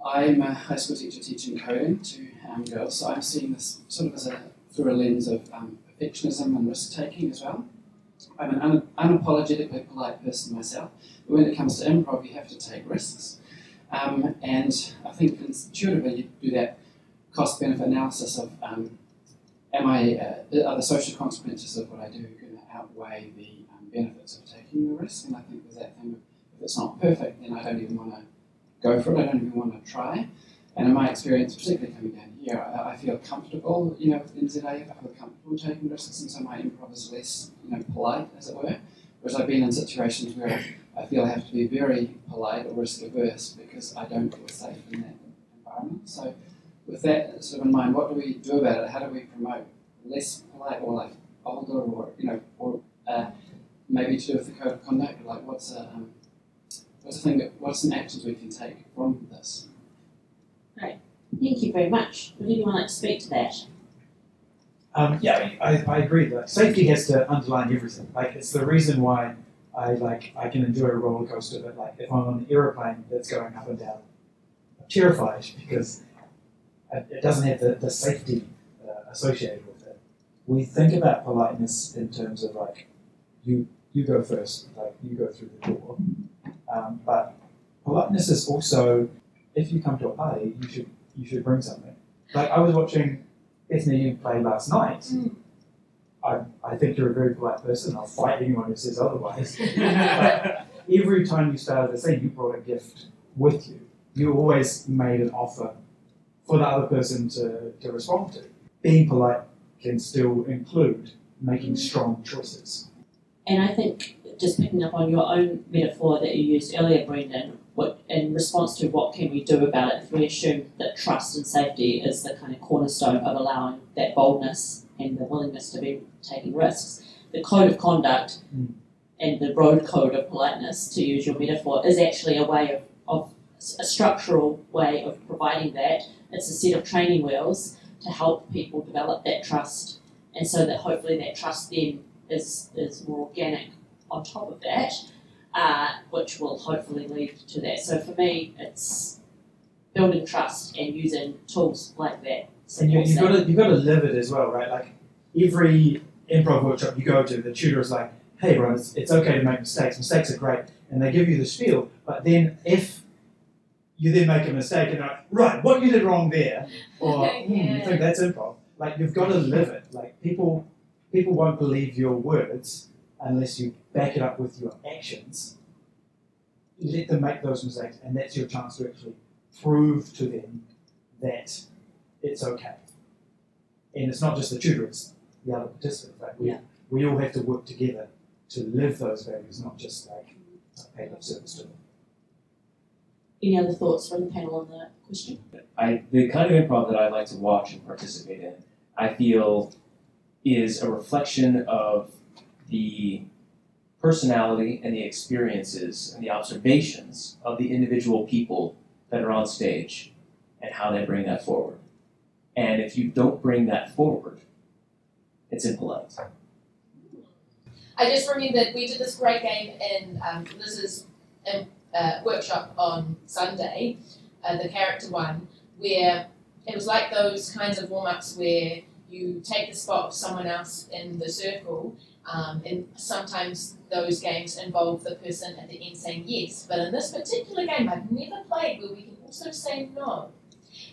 S7: I'm a high school teacher teaching coding to um, girls, so I'm seeing this sort of as a through a lens of um, perfectionism and risk taking as well. I'm an un- unapologetically polite person myself, but when it comes to improv, you have to take risks. Um, and I think intuitively you do that cost benefit analysis of um, am I, uh, are the social consequences of what I do going to outweigh the um, benefits of taking the risk? And I think there's that thing of if it's not perfect, then I don't even want to go for it, I don't even want to try. And in my experience, particularly coming down here, I, feel comfortable, you know, with NZIF, I feel comfortable taking risks, and so my improv is less, you know, polite, as it were. Whereas I've been in situations where I feel I have to be very polite or risk averse because I don't feel safe in that environment. So, with that sort of in mind, what do we do about it? How do we promote less polite or like older or, you know, or uh, maybe to do with the code of conduct? Like, what's a, um, what's a thing that, what are some actions we can take from this? Great.
S2: Thank you very much. Would anyone like to speak to that?
S5: Um, yeah, I, I agree. Like safety has to underline everything. Like it's the reason why I like I can enjoy a roller coaster, but like if I'm on an aeroplane that's going up and down, I'm terrified because it, it doesn't have the, the safety uh, associated with it. We think about politeness in terms of like you you go first, like you go through the door. Um, but politeness is also if you come to a party, you should you should bring something. Like I was watching Bethany you play last night.
S4: Mm.
S5: I, I think you're a very polite person. I'll fight anyone who says otherwise. but every time you started the scene, you brought a gift with you. You always made an offer for the other person to, to respond to. Being polite can still include making strong choices.
S2: And I think just picking up on your own metaphor that you used earlier, Brendan, what in response to what can we do about it if we assume that trust and safety is the kind of cornerstone of allowing that boldness and the willingness to be taking risks. The code of conduct
S5: Mm.
S2: and the road code of politeness, to use your metaphor, is actually a way of, of a structural way of providing that. It's a set of training wheels to help people develop that trust and so that hopefully that trust then is, is more organic on top of that uh, which will hopefully lead to that. So for me, it's building trust and using tools like that.
S5: And you, you've got to you've got to live it as well, right? Like every improv workshop you go to, the tutor is like, "Hey, Ron, it's, it's okay to make mistakes. Mistakes are great," and they give you the spiel. But then if you then make a mistake and like, "Right, what you did wrong there," or hmm, you think that's improv. Like you've got to live it. Like people people won't believe your words unless you back it up with your actions. Let them make those mistakes, and that's your chance to actually prove to them that it's okay. And it's not just the tutor, it's the other participants. Like we,
S2: Yeah.
S5: we all have to work together to live those values, not just like pay lip service to them.
S2: Any other thoughts from the panel on that question?
S6: I the kind of improv that I like to watch and participate in, I feel is a reflection of the personality and the experiences and the observations of the individual people that are on stage and how they bring that forward. And if you don't bring that forward, it's impolite.
S4: I just remembered we did this great game in um, Liz's um, uh, workshop on Sunday, uh, the character one, where it was like those kinds of warm ups where you take the spot of someone else in the circle, um, and sometimes those games involve the person at the end saying yes. But in this particular game, I've never played where we can also say no.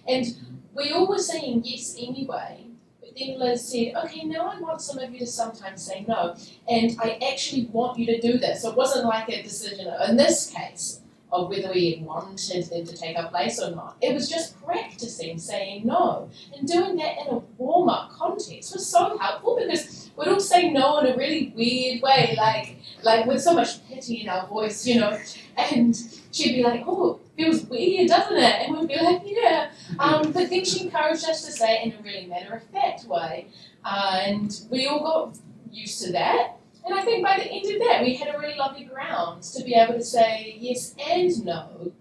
S4: And we all were saying yes anyway, but then Liz said, okay, now I want some of you to sometimes say no. And I actually want you to do this. So it wasn't like a decision in this case of whether we wanted them to take our place or not. It was just practicing saying no. And doing that in a warm up context was so helpful because we'd all say no in a really weird way, like like with so much pity in our voice, you know. And she'd be like, Oh, feels weird, doesn't it? And we'd be like, Yeah. Um, but then she encouraged us to say it in a really matter of fact way. Uh, and we all got used to that. And I think by the end of that, we had a really lovely ground to be able to say yes and no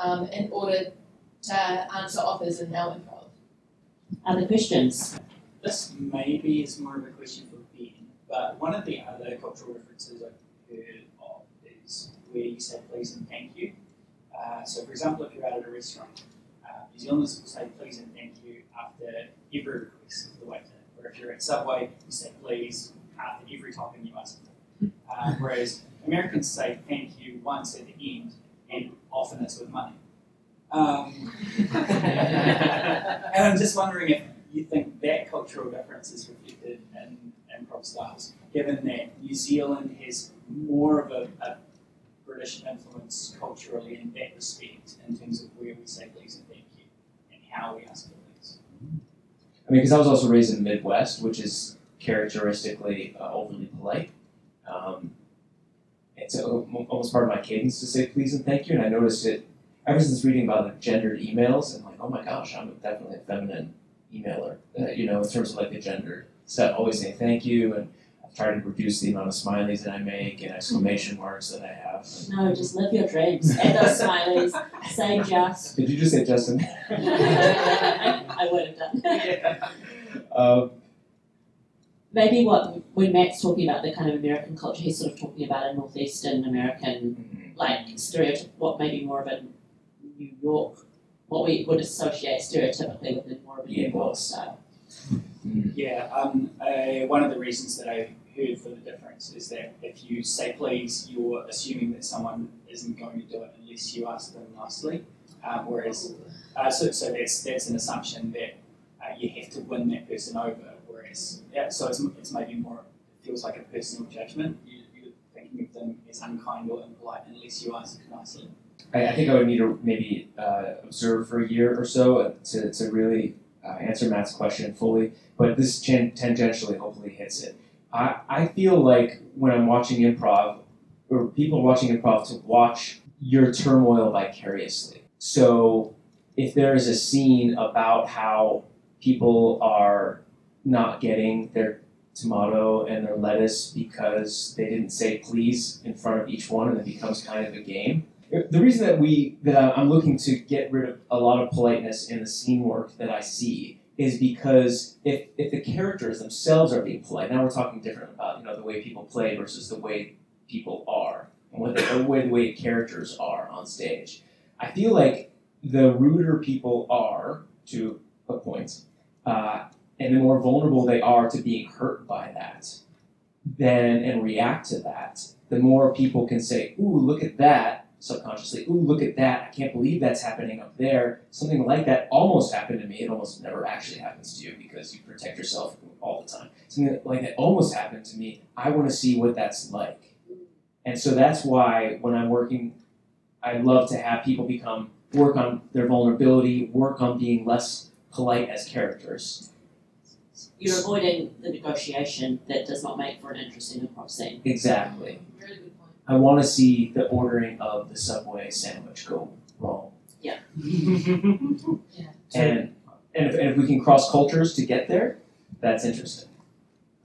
S4: um, in order to answer offers and now improv.
S2: Other questions?
S8: This maybe is more of a question for Ben, but one of the other cultural references I've heard of is where you say please and thank you. Uh, so, for example, if you're out at a restaurant, uh, New Zealanders will say please and thank you after every request of the waiter. Or if you're at Subway, you say please after every topping you ask for. Uh, whereas Americans say thank you once at the end, and often it's with money. Um, and I'm just wondering if you think that cultural difference is reflected in improv styles, given that New Zealand has more of a, a British influence culturally in that respect, in terms of where we say please and thank you, and how we ask for things.
S6: I mean, because I was also raised in the Midwest, which is characteristically uh, overly polite. Um, it's a, almost part of my cadence to say please and thank you, and I noticed it ever since reading about the gendered emails. I'm like, oh my gosh, I'm definitely a feminine emailer. Uh, you know, in terms of like the gender stuff, always saying thank you, and I've tried to reduce the amount of smileys that I make and exclamation marks that I have.
S2: No, just live your dreams. Add those smileys. Say just.
S6: Did you just say Justin?
S2: I would have done.
S6: um,
S2: Maybe what when Matt's talking about the kind of American culture, he's sort of talking about a northeastern American like stereotype. What maybe more of a New York, what we would associate stereotypically with more of a New
S6: Yeah,
S2: York style.
S8: Yeah, um, uh, one of the reasons that I heard for the difference is that if you say please, you're assuming that someone isn't going to do it unless you ask them nicely. Um, whereas, uh, so, so that's that's an assumption that uh, you have to win that person over. Whereas, yeah, so it's, it's maybe more it feels like a personal judgment. You, you're thinking of them as unkind or impolite unless you ask nicely.
S6: I, I think I would need to maybe uh, observe for a year or so uh, to, to really uh, answer Matt's question fully, but this tan- tangentially hopefully hits it. I, I feel like when I'm watching improv, or people watching improv, to watch your turmoil vicariously. So if there is a scene about how people are not getting their tomato and their lettuce because they didn't say please in front of each one and it becomes kind of a game, the reason that we that I'm looking to get rid of a lot of politeness in the scene work that I see is because if if the characters themselves are being polite, now we're talking different about you know the way people play versus the way people are and what the, the way the way characters are on stage. I feel like the ruder people are to a point, uh, and the more vulnerable they are to being hurt by that, then and react to that, the more people can say, "Ooh, look at that." subconsciously, ooh, look at that. I can't believe that's happening up there. Something like that almost happened to me. It almost never actually happens to you because you protect yourself all the time. Something like that almost happened to me. I want to see what that's like. And so that's why when I'm working, I love to have people become, work on their vulnerability, work on being less polite as characters.
S2: You're avoiding the negotiation that does not make for an interesting improv scene.
S6: Exactly.
S4: Really good point.
S6: I want to see the ordering of the Subway sandwich go wrong. Yeah. And and if, and if we can cross cultures to get there, that's interesting.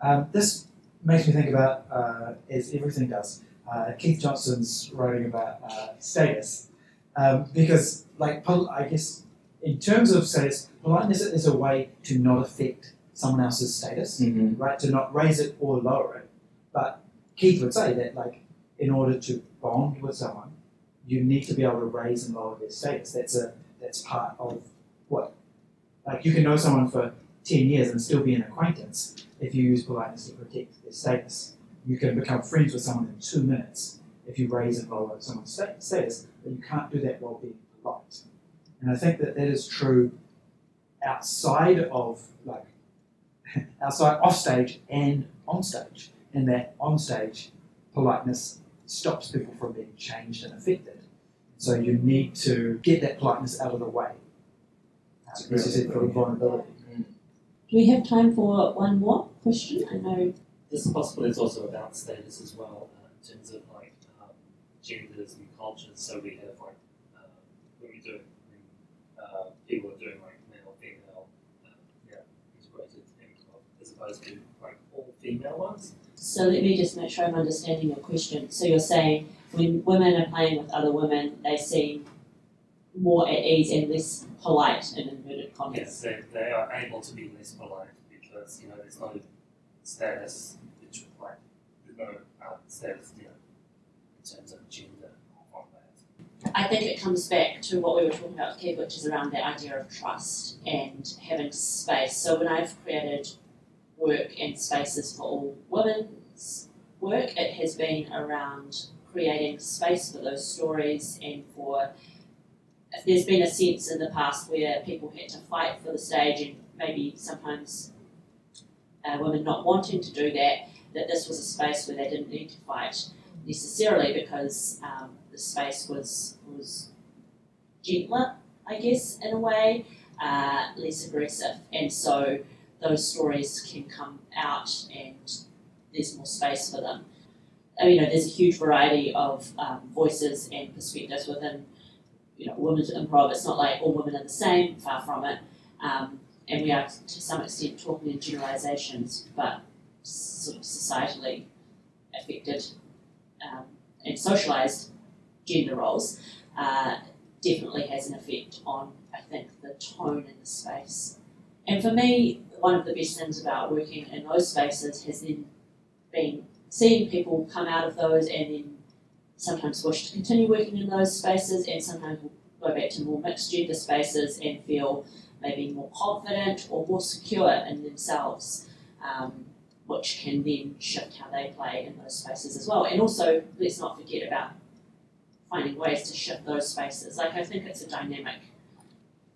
S5: Um, this makes me think about, uh, as everything does, uh, Keith Johnstone's writing about uh, status. Um, because, like, pol- I guess, in terms of status, politeness is a way to not affect someone else's status,
S6: Mm-hmm.
S5: right? To not raise it or lower it. But Keith would say that, like, in order to bond with someone, you need to be able to raise and lower their status. That's a that's part of what, like, you can know someone for ten years and still be an acquaintance if you use politeness to protect their status. You can become friends with someone in two minutes if you raise and lower someone's status, but you can't do that while being polite. And I think that that is true outside of like outside off stage and on stage. And that on stage politeness stops people from being changed and affected. So you need to get that politeness out of the way. Uh,
S6: That's a
S5: this is it for vulnerability.
S2: Do we have time for one more question? I know
S9: This possibly is also about status as well, uh, in terms of like um, genders and cultures. So we have like uh, when we do when uh, people are doing like male female, uh, yeah, integrated improv as like all female ones.
S2: So let me just make sure I'm understanding your question. So you're saying when women are playing with other women, they seem more at ease and less polite in inverted commas.
S9: Yes, they, they are able to be less polite because you know there's no status, it's like there's no uh, status, you know, in terms of gender on that.
S2: I think it comes back to what we were talking about Kev, which is around the idea of trust and having space. So when I've created work and spaces for all women's work, it has been around creating space for those stories and for there's been a sense in the past where people had to fight for the stage and maybe sometimes uh, women not wanting to do that, that this was a space where they didn't need to fight necessarily because um, the space was was gentler, I guess, in a way, uh, less aggressive, and so those stories can come out and there's more space for them. Uh, you know, there's a huge variety of um, voices and perspectives within, you know, women's improv. It's not like all women are the same, far from it. Um, and we are to some extent talking in generalizations, but sort of societally affected um, and socialized gender roles uh, definitely has an effect on, I think, the tone in the space. And for me, one of the best things about working in those spaces has then been seeing people come out of those and then sometimes wish to continue working in those spaces and sometimes go back to more mixed gender spaces and feel maybe more confident or more secure in themselves, um, which can then shift how they play in those spaces as well. And also, let's not forget about finding ways to shift those spaces. Like I think it's a dynamic,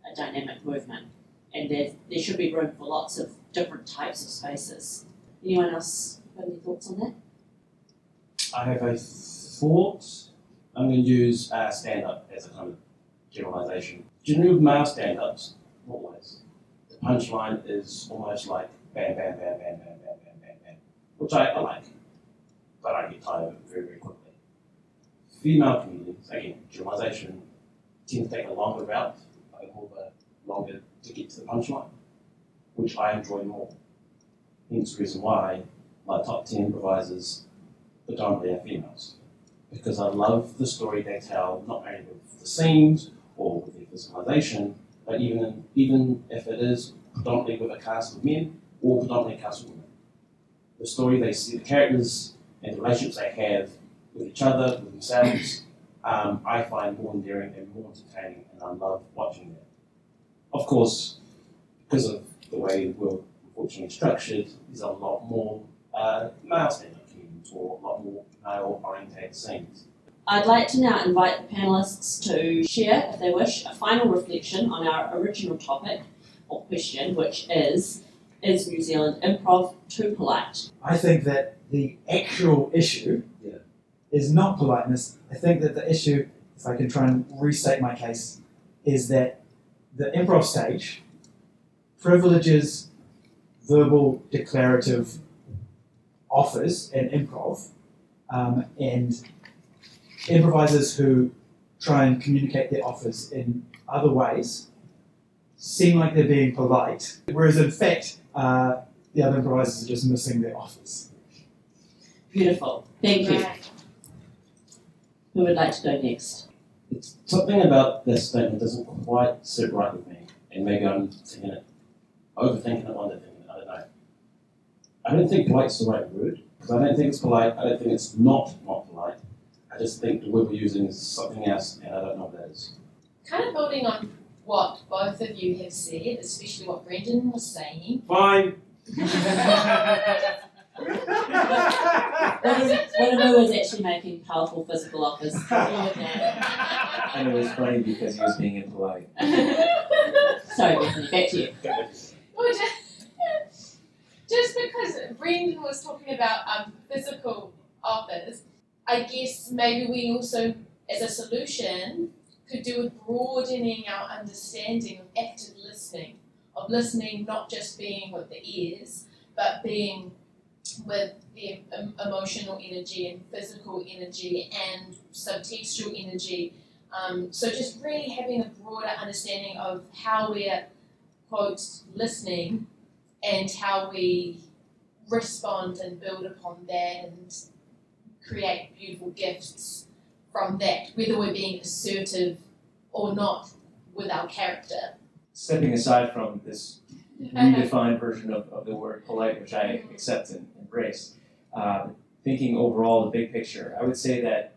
S2: a dynamic movement, and there there should be room for lots of different types of spaces. Anyone else have any thoughts on that?
S3: I have a thought. I'm going to use uh, stand up as a kind of generalization. Generally, with male stand ups, always, the punchline is almost like bam, bam, bam, bam, bam, bam, bam, bam, bam, which I, I like, but I get tired of it very, very quickly. Female comedians, again, generalization, tend to take a longer route, a longer to get to the punchline, which I enjoy more. Hence the reason why my top 10 improvisers predominantly are females. Because I love the story they tell, not only with the scenes or with their physicalization, but even even if it is predominantly with a cast of men or predominantly a cast of women. The story they see, the characters and the relationships they have with each other, with themselves, um, I find more endearing and more entertaining, and I love watching that. Of course, because of the way the world unfortunately is structured, there's a lot more uh, male stand-up or a lot more male-oriented scenes.
S2: I'd like to now invite the panelists to share, if they wish, a final reflection on our original topic or question, which is Is New Zealand improv too polite?
S5: I think that the actual issue
S3: Yeah.
S5: is not politeness. I think that the issue, if I can try and restate my case, is that the improv stage privileges verbal declarative offers in improv, um, and improvisers who try and communicate their offers in other ways seem like they're being polite, whereas in fact, uh, the other improvisers are just missing their offers.
S2: Beautiful. Thank you.
S4: Right.
S2: Who would like to go next?
S3: It's something about this statement doesn't quite sit right with me, and maybe I'm thinking it, overthinking it, underthinking it. I don't know. I don't think polite's the right word because I don't think it's polite. I don't think it's not not polite. I just think the word we're using is something else, and I don't know what that is.
S4: Kind of building on what both of you have said, especially what Brendan was saying.
S3: Fine.
S2: Whatever was actually making powerful physical offers. Deal with that.
S6: And it was funny because he was being impolite.
S2: Sorry, Bethany, back to you.
S4: Well, just, just because Brendan was talking about um, physical offers, I guess maybe we also, as a solution, could do with broadening our understanding of active listening, of listening not just being with the ears, but being with the emotional energy and physical energy and subtextual energy. Um, so just really having a broader understanding of how we're quote listening and how we respond and build upon that and create beautiful gifts from that, whether we're being assertive or not with our character.
S6: Stepping aside from this redefined version of, of the word polite, which I accept and embrace, uh, thinking overall the big picture, I would say that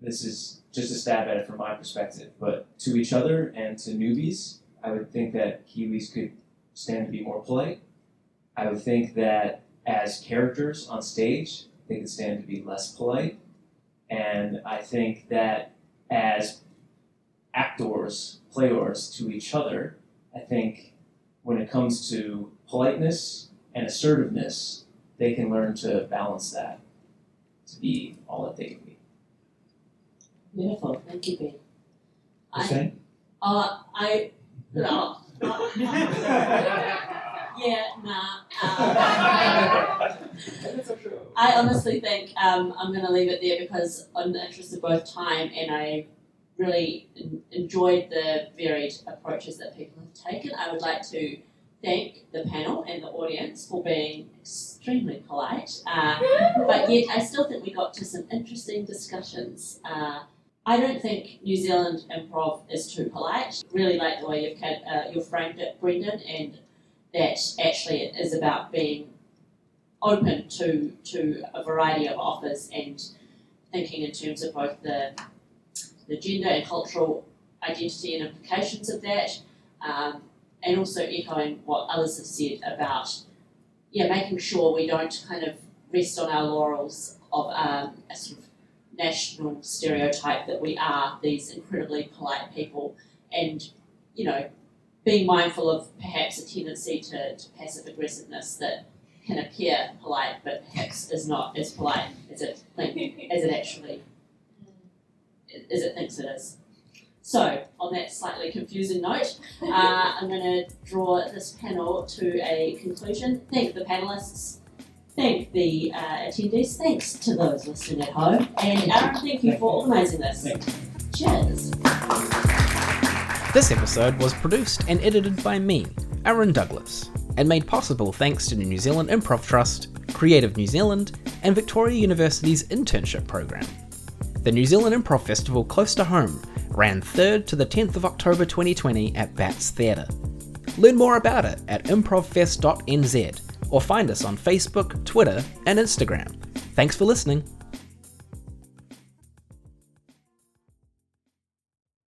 S6: this is just a stab at it from my perspective. But to each other and to newbies, I would think that Kiwis could stand to be more polite. I would think that as characters on stage, they could stand to be less polite. And I think that as actors, players to each other, I think when it comes to politeness and assertiveness, they can learn to balance that to be all that they can be.
S2: Beautiful. Thank you, Ben. I,
S5: Hussein?
S2: uh, I, no. yeah, nah. Um, I honestly think um, I'm going to leave it there because, in the interest of both time, and I really en- enjoyed the varied approaches that people have taken. I would like to thank the panel and the audience for being extremely polite, uh, but yet I still think we got to some interesting discussions. Uh, I don't think New Zealand improv is too polite. Really like the way you've uh, you've framed it, Brendan, and that actually it is about being open to to a variety of offers and thinking in terms of both the the gender and cultural identity and implications of that, um, and also echoing what others have said about yeah making sure we don't kind of rest on our laurels of um, a sort of national stereotype that we are these incredibly polite people, and you know being mindful of perhaps a tendency to, to passive aggressiveness that can appear polite but perhaps is not as polite as it think, as it actually as it thinks it is. So, on that slightly confusing note, uh, I'm going to draw this panel to a conclusion. Thank the panelists, thank the uh, attendees, thanks to those listening at home, and Aaron, thank you for organising this. Cheers.
S1: This episode was produced and edited by me, Aaron Douglas, and made possible thanks to the New Zealand Improv Trust, Creative New Zealand, and Victoria University's internship program. The New Zealand Improv Festival Close to Home ran 3rd to the 10th of October 2020 at Bats Theatre. Learn more about it at improvfest.nz or find us on Facebook, Twitter, and Instagram. Thanks for listening.